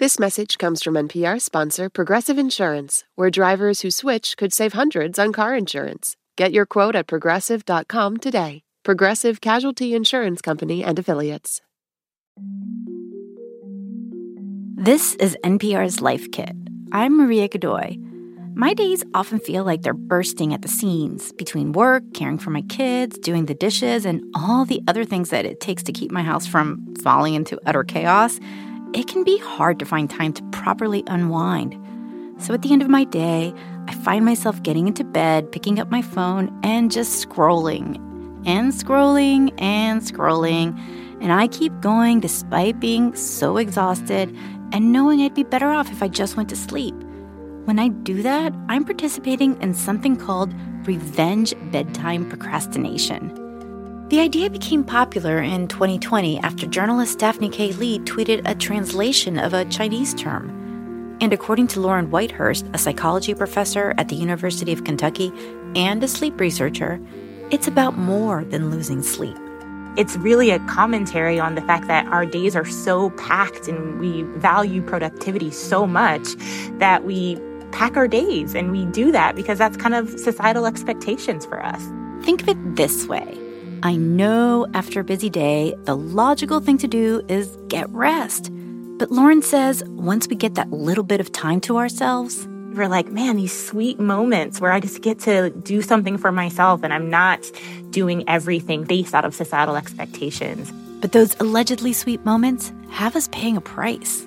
This message comes from NPR sponsor Progressive Insurance, where drivers who switch could save hundreds on car insurance. Get your quote at progressive.com today. Progressive Casualty Insurance Company and Affiliates. This is NPR's Life Kit. I'm Maria Godoy. My days often feel like they're bursting at the seams between work, caring for my kids, doing the dishes, and all the other things that it takes to keep my house from falling into utter chaos it can be hard to find time to properly unwind. So at the end of my day, I find myself getting into bed, picking up my phone, and just scrolling and scrolling and scrolling. And I keep going despite being so exhausted and knowing I'd be better off if I just went to sleep. When I do that, I'm participating in something called revenge bedtime procrastination. The idea became popular in 2020 after journalist Daphne K. Lee tweeted a translation of a Chinese term. And according to Lauren Whitehurst, a psychology professor at the University of Kentucky and a sleep researcher, it's about more than losing sleep. It's really a commentary on the fact that our days are so packed and we value productivity so much that we pack our days. And we do that because that's kind of societal expectations for us. Think of it this way I know after a busy day, the logical thing to do is get rest. But Lauren says once we get that little bit of time to ourselves, we're like, man, these sweet moments where I just get to do something for myself and I'm not doing everything based out of societal expectations. But those allegedly sweet moments have us paying a price.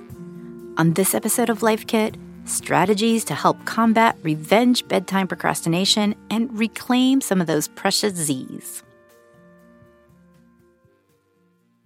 On this episode of Life Kit, strategies to help combat revenge bedtime procrastination and reclaim some of those precious Z's.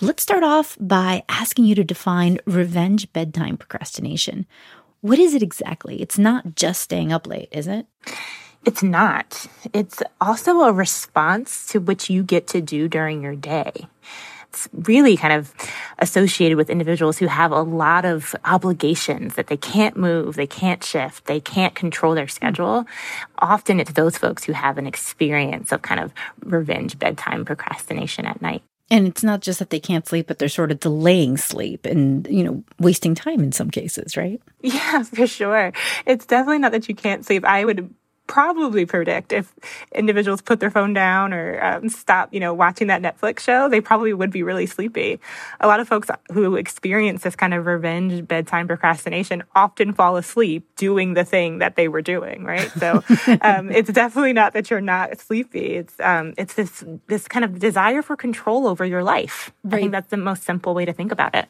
Let's start off by asking you to define revenge bedtime procrastination. What is it exactly? It's not just staying up late, is it? It's not. It's also a response to what you get to do during your day. It's really kind of associated with individuals who have a lot of obligations that they can't move, they can't shift, they can't control their hmm. schedule. Often it's those folks who have an experience of kind of revenge bedtime procrastination at night. And it's not just that they can't sleep, but they're sort of delaying sleep and, you know, wasting time in some cases, right? Yeah, for sure. It's definitely not that you can't sleep. I would probably predict if individuals put their phone down or um, stop, you know, watching that Netflix show, they probably would be really sleepy. A lot of folks who experience this kind of revenge bedtime procrastination often fall asleep doing the thing that they were doing, right? So um, it's definitely not that you're not sleepy. It's um, it's this this kind of desire for control over your life. Right. I think that's the most simple way to think about it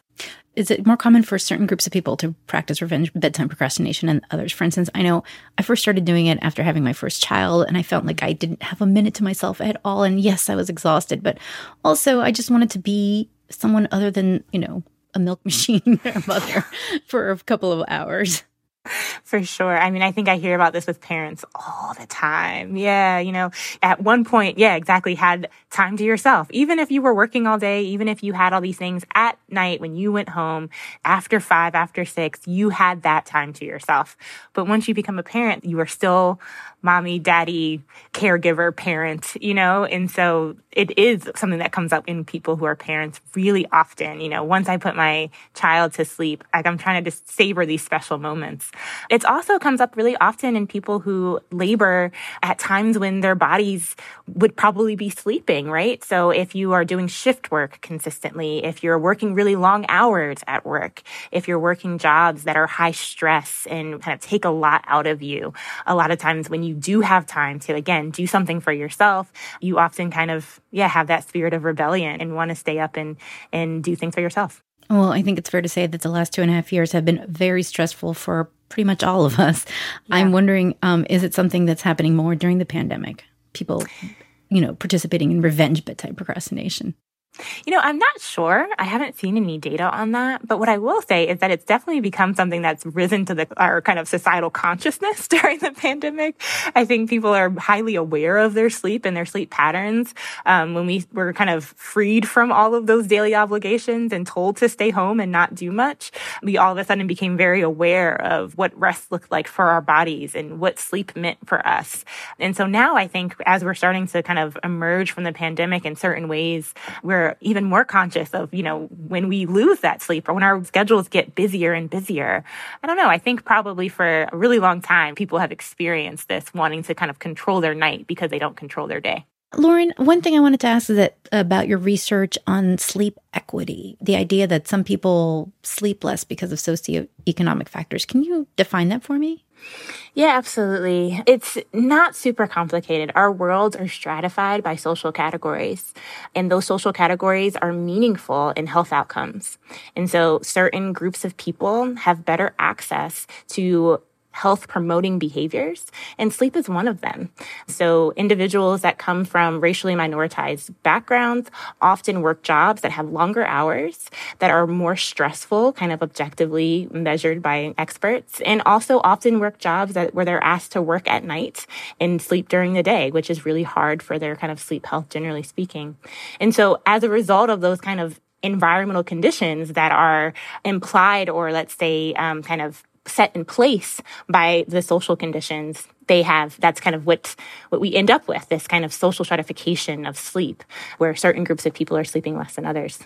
is it more common for certain groups of people to practice revenge bedtime procrastination and others? For instance, I know I first started doing it after having my first child, and I felt like I didn't have a minute to myself at all. And yes, I was exhausted, but also I just wanted to be someone other than, you know, a milk machine mother for a couple of hours. For sure. I mean, I think I hear about this with parents all the time. Yeah, you know, at one point, yeah, exactly, had time to yourself. Even if you were working all day, even if you had all these things at night when you went home after five, after six, you had that time to yourself. But once you become a parent, you are still mommy, daddy, caregiver, parent, you know? And so it is something that comes up in people who are parents really often. You know, once I put my child to sleep, like I'm trying to just savor these special moments. It also comes up really often in people who labor at times when their bodies would probably be sleeping, right? So if you are doing shift work consistently, if you're working really long hours at work, if you're working jobs that are high stress and kind of take a lot out of you, a lot of times when you do have time to, again, do something for yourself, you often kind of yeah, have that spirit of rebellion and want to stay up and and do things for yourself. Well, I think it's fair to say that the last two and a half years have been very stressful for pretty much all of us. Yeah. I'm wondering, um, is it something that's happening more during the pandemic? People, you know, participating in revenge bedtime procrastination. You know, I'm not sure. I haven't seen any data on that. But what I will say is that it's definitely become something that's risen to the, our kind of societal consciousness during the pandemic. I think people are highly aware of their sleep and their sleep patterns. Um, when we were kind of freed from all of those daily obligations and told to stay home and not do much, we all of a sudden became very aware of what rest looked like for our bodies and what sleep meant for us. And so now I think as we're starting to kind of emerge from the pandemic in certain ways, we're we're even more conscious of, you know, when we lose that sleep or when our schedules get busier and busier. I don't know. I think probably for a really long time, people have experienced this wanting to kind of control their night because they don't control their day. Lauren, one thing I wanted to ask is that about your research on sleep equity, the idea that some people sleep less because of socioeconomic factors. Can you define that for me? Yeah, absolutely. It's not super complicated. Our worlds are stratified by social categories, and those social categories are meaningful in health outcomes. And so certain groups of people have better access to health promoting behaviors, and sleep is one of them. So individuals that come from racially minoritized backgrounds often work jobs that have longer hours, that are more stressful, kind of objectively measured by experts, and also often work jobs that where they're asked to work at night and sleep during the day, which is really hard for their kind of sleep health, generally speaking. And so as a result of those kind of environmental conditions that are implied or let's say um, kind of set in place by the social conditions they have that's kind of what what we end up with this kind of social stratification of sleep where certain groups of people are sleeping less than others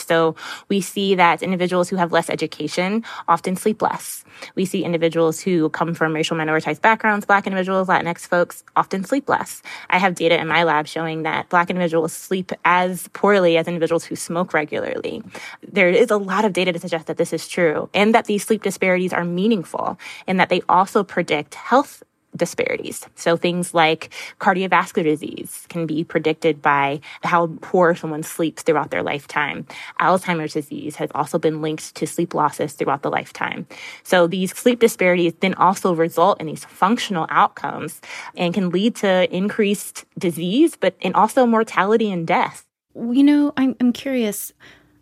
so we see that individuals who have less education often sleep less. We see individuals who come from racial minoritized backgrounds, Black individuals, Latinx folks often sleep less. I have data in my lab showing that Black individuals sleep as poorly as individuals who smoke regularly. There is a lot of data to suggest that this is true and that these sleep disparities are meaningful and that they also predict health disparities. So things like cardiovascular disease can be predicted by how poor someone sleeps throughout their lifetime. Alzheimer's disease has also been linked to sleep losses throughout the lifetime. So these sleep disparities then also result in these functional outcomes and can lead to increased disease, but and also mortality and death. You know, I'm, I'm curious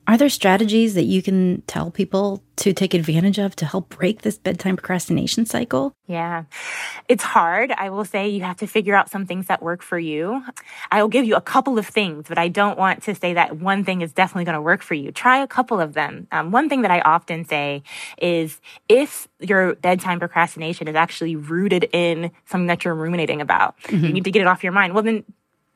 are there strategies that you can tell people to take advantage of to help break this bedtime procrastination cycle? Yeah, it's hard. I will say you have to figure out some things that work for you. I will give you a couple of things, but I don't want to say that one thing is definitely going to work for you. Try a couple of them. Um, one thing that I often say is if your bedtime procrastination is actually rooted in something that you're ruminating about, mm-hmm. you need to get it off your mind. Well, then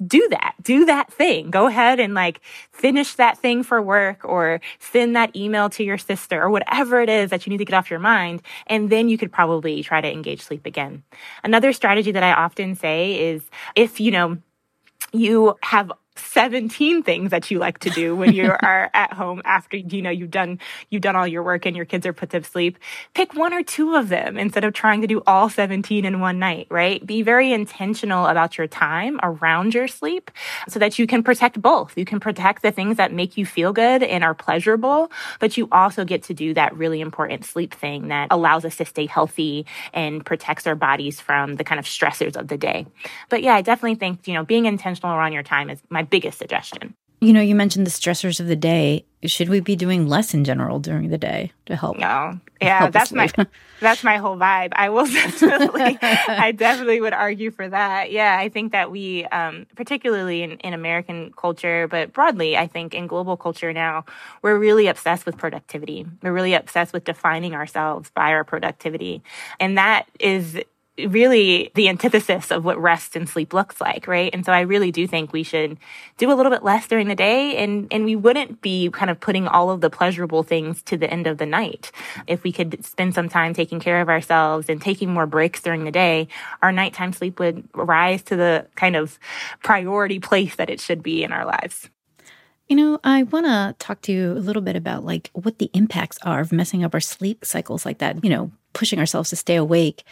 do that. Do that thing. Go ahead and like finish that thing for work or send that email to your sister or whatever it is that you need to get off your mind. And then you could probably try to engage sleep again. Another strategy that I often say is if, you know, you have 17 things that you like to do when you are at home after you know you've done you've done all your work and your kids are put to sleep. Pick one or two of them instead of trying to do all 17 in one night right? Be very intentional about your time around your sleep so that you can protect both. You can protect the things that make you feel good and are pleasurable but you also get to do that really important sleep thing that allows us to stay healthy and protects our bodies from the kind of stressors of the day. But yeah i definitely think you know being intentional around your time is my my biggest suggestion. You know, you mentioned the stressors of the day. Should we be doing less in general during the day to help? No, yeah, help that's my that's my whole vibe. I will definitely, I definitely would argue for that. Yeah, I think that we, um, particularly in, in American culture, but broadly, I think in global culture now, we're really obsessed with productivity. We're really obsessed with defining ourselves by our productivity, and that is really the antithesis of what rest and sleep looks like, right? And so I really do think we should do a little bit less during the day and, and we wouldn't be kind of putting all of the pleasurable things to the end of the night. If we could spend some time taking care of ourselves and taking more breaks during the day, our nighttime sleep would rise to the kind of priority place that it should be in our lives. You know, I want to talk to you a little bit about like what the impacts are of messing up our sleep cycles like that, you know, pushing ourselves to stay awake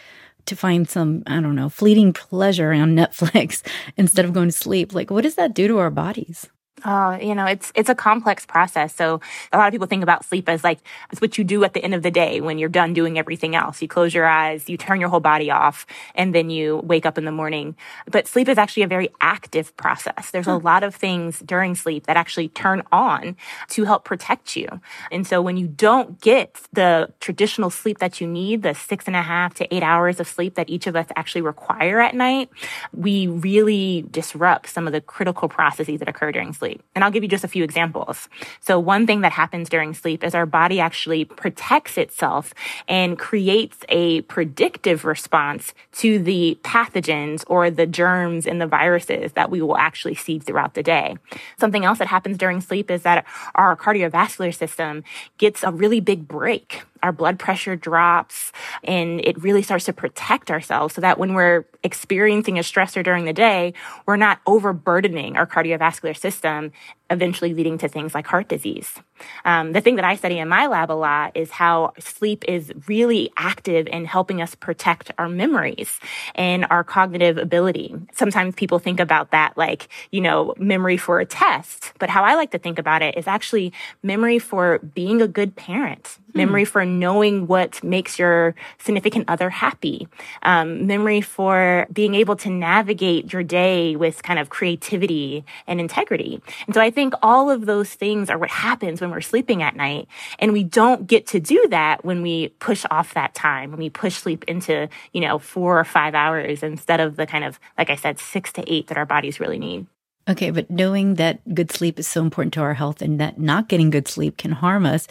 to find some, I don't know, fleeting pleasure on Netflix instead of going to sleep. Like, what does that do to our bodies? Oh, you know, it's it's a complex process. So a lot of people think about sleep as like it's what you do at the end of the day when you're done doing everything else. You close your eyes, you turn your whole body off, and then you wake up in the morning. But sleep is actually a very active process. There's a hmm. lot of things during sleep that actually turn on to help protect you. And so when you don't get the traditional sleep that you need, the six and a half to eight hours of sleep that each of us actually require at night, we really disrupt some of the critical processes that occur during sleep sleep. And I'll give you just a few examples. So one thing that happens during sleep is our body actually protects itself and creates a predictive response to the pathogens or the germs and the viruses that we will actually see throughout the day. Something else that happens during sleep is that our cardiovascular system gets a really big break our blood pressure drops and it really starts to protect ourselves so that when we're experiencing a stressor during the day, we're not overburdening our cardiovascular system eventually leading to things like heart disease. Um, the thing that I study in my lab a lot is how sleep is really active in helping us protect our memories and our cognitive ability. Sometimes people think about that like, you know, memory for a test, but how I like to think about it is actually memory for being a good parent, hmm. memory for knowing what makes your significant other happy, um, memory for being able to navigate your day with kind of creativity and integrity. And so I think think all of those things are what happens when we're sleeping at night. And we don't get to do that when we push off that time, when we push sleep into, you know, four or five hours instead of the kind of, like I said, six to eight that our bodies really need. Okay, but knowing that good sleep is so important to our health and that not getting good sleep can harm us,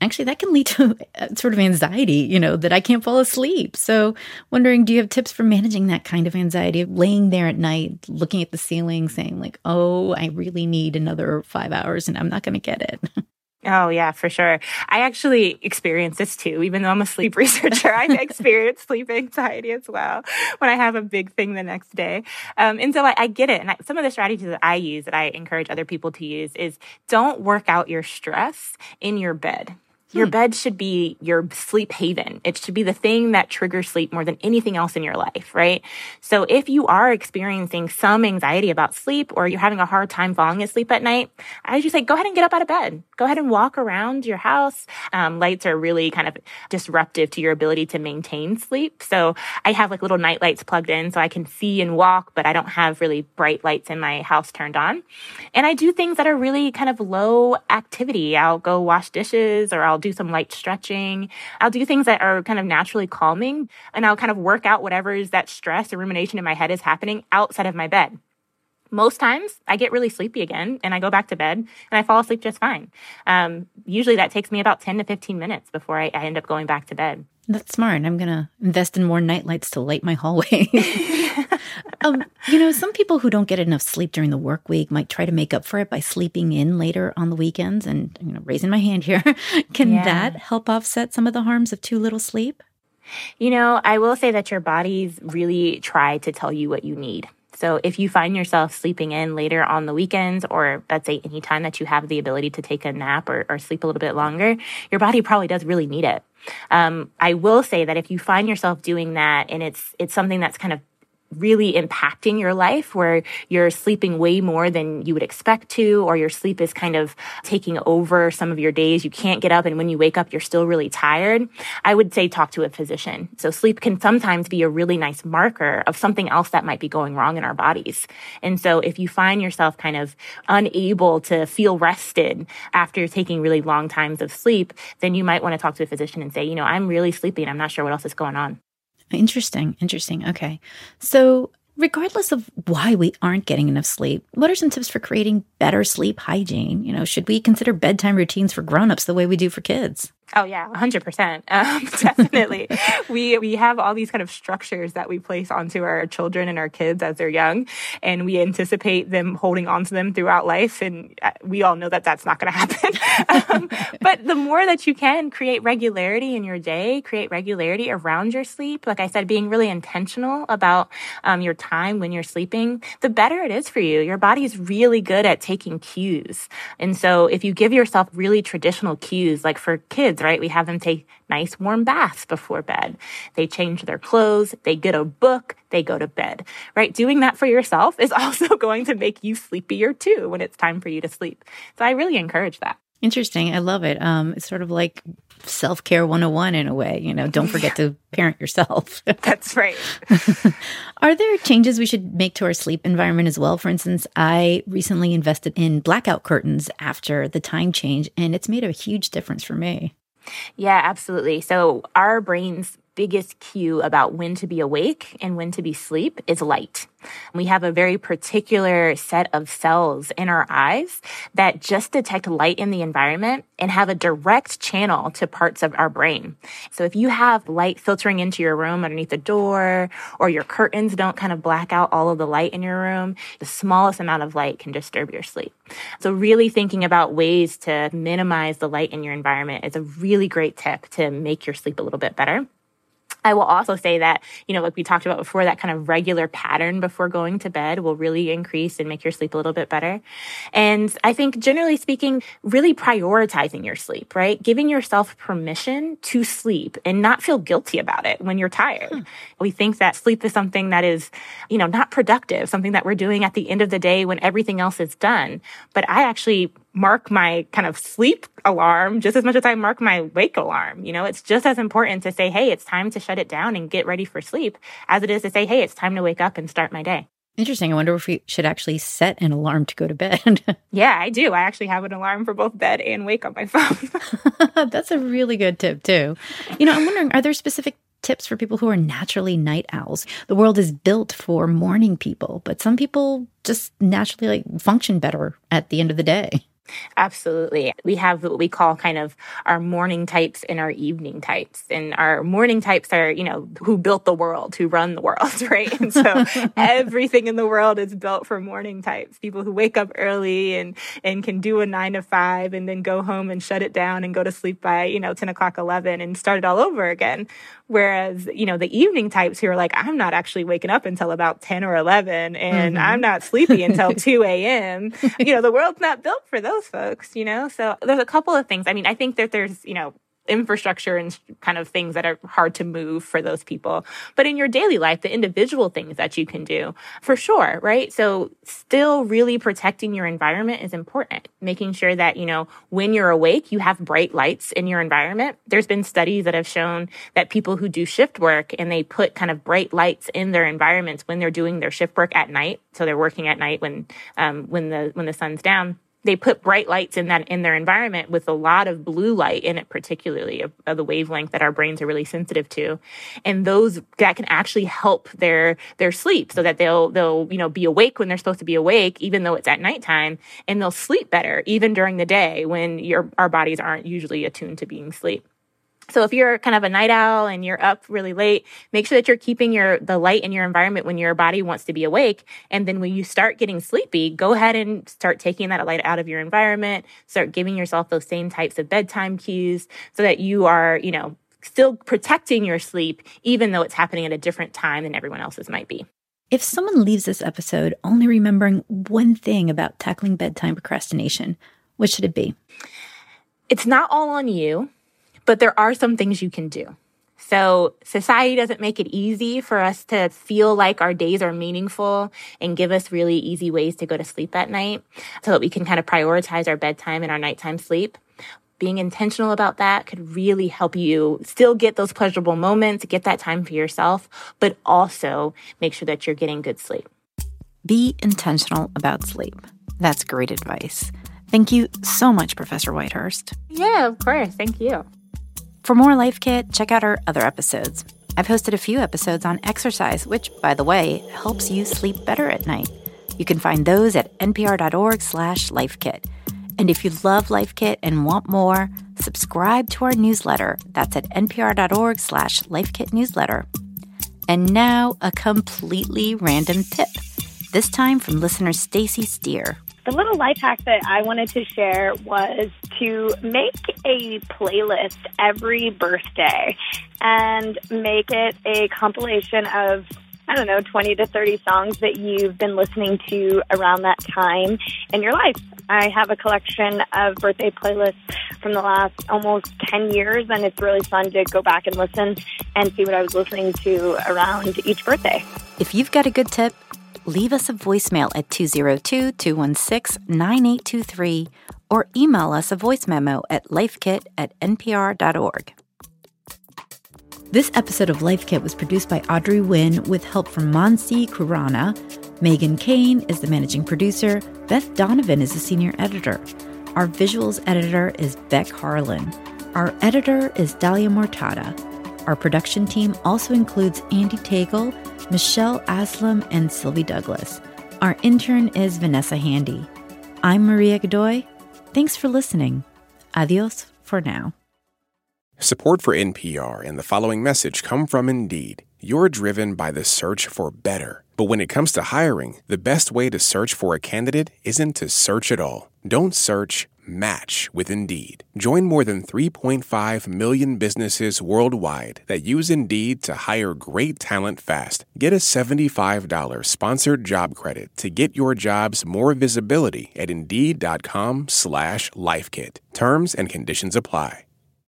actually that can lead to sort of anxiety, you know, that I can't fall asleep. So, wondering, do you have tips for managing that kind of anxiety of laying there at night, looking at the ceiling, saying, like, oh, I really need another five hours and I'm not going to get it? Oh, yeah, for sure. I actually experience this too. Even though I'm a sleep researcher, I experience sleep anxiety as well when I have a big thing the next day. Um, and so I, I, get it. And I, some of the strategies that I use that I encourage other people to use is don't work out your stress in your bed. Your hmm. bed should be your sleep haven. It should be the thing that triggers sleep more than anything else in your life, right? So if you are experiencing some anxiety about sleep or you're having a hard time falling asleep at night, I just say, go ahead and get up out of bed. Go ahead and walk around your house. Um, lights are really kind of disruptive to your ability to maintain sleep. So I have like little night lights plugged in so I can see and walk, but I don't have really bright lights in my house turned on. And I do things that are really kind of low activity. I'll go wash dishes or I'll do some light stretching. I'll do things that are kind of naturally calming and I'll kind of work out whatever is that stress or rumination in my head is happening outside of my bed. Most times I get really sleepy again and I go back to bed and I fall asleep just fine. Um, usually that takes me about 10 to 15 minutes before I, I end up going back to bed. That's smart. I'm going to invest in more nightlights to light my hallway. um, you know, some people who don't get enough sleep during the work week might try to make up for it by sleeping in later on the weekends. And, you know, raising my hand here, can yeah. that help offset some of the harms of too little sleep? You know, I will say that your bodies really try to tell you what you need. So if you find yourself sleeping in later on the weekends, or let's say any time that you have the ability to take a nap or, or sleep a little bit longer, your body probably does really need it. Um, I will say that if you find yourself doing that and it's it's something that's kind of really impacting your life where you're sleeping way more than you would expect to, or your sleep is kind of taking over some of your days. You can't get up. And when you wake up, you're still really tired. I would say talk to a physician. So sleep can sometimes be a really nice marker of something else that might be going wrong in our bodies. And so if you find yourself kind of unable to feel rested after taking really long times of sleep, then you might want to talk to a physician and say, you know, I'm really sleepy and I'm not sure what else is going on. Interesting. Interesting. Okay. So, regardless of why we aren't getting enough sleep, what are some tips for creating better sleep hygiene? You know, should we consider bedtime routines for grown-ups the way we do for kids? Oh yeah, 100%. Um, definitely. we we have all these kind of structures that we place onto our children and our kids as they're young and we anticipate them holding on to them throughout life and uh, we all know that that's not going to happen. um, but the more that you can create regularity in your day, create regularity around your sleep, like I said being really intentional about um, your time when you're sleeping, the better it is for you. Your body is really good at taking cues. And so if you give yourself really traditional cues like for kids right? We have them take nice warm baths before bed. They change their clothes, they get a book, they go to bed, right? Doing that for yourself is also going to make you sleepier too when it's time for you to sleep. So I really encourage that. Interesting. I love it. Um, it's sort of like self care 101 in a way. You know, don't forget to parent yourself. That's right. Are there changes we should make to our sleep environment as well? For instance, I recently invested in blackout curtains after the time change, and it's made a huge difference for me. Yeah, absolutely. So our brains biggest cue about when to be awake and when to be sleep is light. We have a very particular set of cells in our eyes that just detect light in the environment and have a direct channel to parts of our brain. So if you have light filtering into your room underneath the door or your curtains don't kind of black out all of the light in your room, the smallest amount of light can disturb your sleep. So really thinking about ways to minimize the light in your environment is a really great tip to make your sleep a little bit better. I will also say that, you know, like we talked about before, that kind of regular pattern before going to bed will really increase and make your sleep a little bit better. And I think generally speaking, really prioritizing your sleep, right? Giving yourself permission to sleep and not feel guilty about it when you're tired. Hmm. We think that sleep is something that is, you know, not productive, something that we're doing at the end of the day when everything else is done. But I actually mark my kind of sleep alarm just as much as I mark my wake alarm. You know, it's just as important to say, hey, it's time to shut it down and get ready for sleep as it is to say, hey, it's time to wake up and start my day. Interesting. I wonder if we should actually set an alarm to go to bed. yeah, I do. I actually have an alarm for both bed and wake on my phone. That's a really good tip, too. You know, I'm wondering are there specific tips for people who are naturally night owls. The world is built for morning people, but some people just naturally like function better at the end of the day. Absolutely. We have what we call kind of our morning types and our evening types. And our morning types are, you know, who built the world, who run the world, right? And so everything in the world is built for morning types. People who wake up early and, and can do a nine to five and then go home and shut it down and go to sleep by, you know, 10 o'clock, 11 and start it all over again. Whereas, you know, the evening types who are like, I'm not actually waking up until about 10 or 11 and mm-hmm. I'm not sleepy until 2 a.m. you know, the world's not built for those folks, you know? So there's a couple of things. I mean, I think that there's, you know, infrastructure and kind of things that are hard to move for those people. But in your daily life, the individual things that you can do, for sure, right? So still really protecting your environment is important. Making sure that, you know, when you're awake, you have bright lights in your environment. There's been studies that have shown that people who do shift work and they put kind of bright lights in their environments when they're doing their shift work at night. So they're working at night when, um, when the, when the sun's down they put bright lights in that in their environment with a lot of blue light in it particularly of, of, the wavelength that our brains are really sensitive to. And those that can actually help their their sleep so that they'll they'll you know be awake when they're supposed to be awake even though it's at nighttime and they'll sleep better even during the day when your our bodies aren't usually attuned to being sleep so if you're kind of a night owl and you're up really late, make sure that you're keeping your the light in your environment when your body wants to be awake. And then when you start getting sleepy, go ahead and start taking that light out of your environment. Start giving yourself those same types of bedtime cues so that you are, you know, still protecting your sleep, even though it's happening at a different time than everyone else's might be. If someone leaves this episode only remembering one thing about tackling bedtime procrastination, what should it be? It's not all on you but there are some things you can do. So society doesn't make it easy for us to feel like our days are meaningful and give us really easy ways to go to sleep at night so that we can kind of prioritize our bedtime and our nighttime sleep. Being intentional about that could really help you still get those pleasurable moments, get that time for yourself, but also make sure that you're getting good sleep. Be intentional about sleep. That's great advice. Thank you so much, Professor Whitehurst. Yeah, of course. Thank you. For more Life Kit, check out our other episodes. I've hosted a few episodes on exercise, which, by the way, helps you sleep better at night. You can find those at npr.org slash lifekit. And if you love Life Kit and want more, subscribe to our newsletter. That's at npr.org slash lifekitnewsletter. And now a completely random tip, this time from listener Stacy Steer. The little life hack that I wanted to share was to make a playlist every birthday and make it a compilation of I don't know, 20 to 30 songs that you've been listening to around that time in your life. I have a collection of birthday playlists from the last almost 10 years, and it's really fun to go back and listen and see what I was listening to around each birthday. If you've got a good tip, leave us a voicemail at 202 216 9823 or email us a voice memo at lifekit at npr.org. This episode of Life Kit was produced by Audrey Nguyen with help from Mansi Khurana. Megan Kane is the managing producer. Beth Donovan is the senior editor. Our visuals editor is Beck Harlan. Our editor is Dahlia Mortada. Our production team also includes Andy Tagle, Michelle Aslam, and Sylvie Douglas. Our intern is Vanessa Handy. I'm Maria Godoy. Thanks for listening. Adios for now. Support for NPR and the following message come from Indeed. You're driven by the search for better. But when it comes to hiring, the best way to search for a candidate isn't to search at all. Don't search, match with Indeed. Join more than 3.5 million businesses worldwide that use Indeed to hire great talent fast. Get a $75 sponsored job credit to get your jobs more visibility at Indeed.com slash LifeKit. Terms and conditions apply.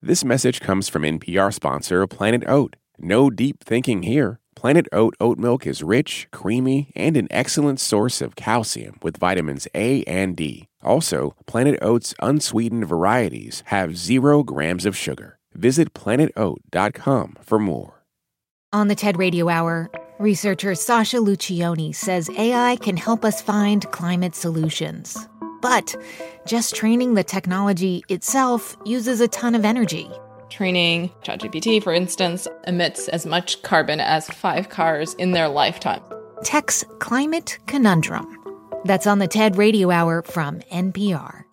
This message comes from NPR sponsor Planet Oat. No deep thinking here. Planet Oat oat milk is rich, creamy, and an excellent source of calcium with vitamins A and D. Also, Planet Oat's unsweetened varieties have zero grams of sugar. Visit planetoat.com for more. On the TED Radio Hour, researcher Sasha Luccioni says AI can help us find climate solutions. But just training the technology itself uses a ton of energy. Training ChatGPT, for instance, emits as much carbon as five cars in their lifetime. Tech's Climate Conundrum. That's on the TED Radio Hour from NPR.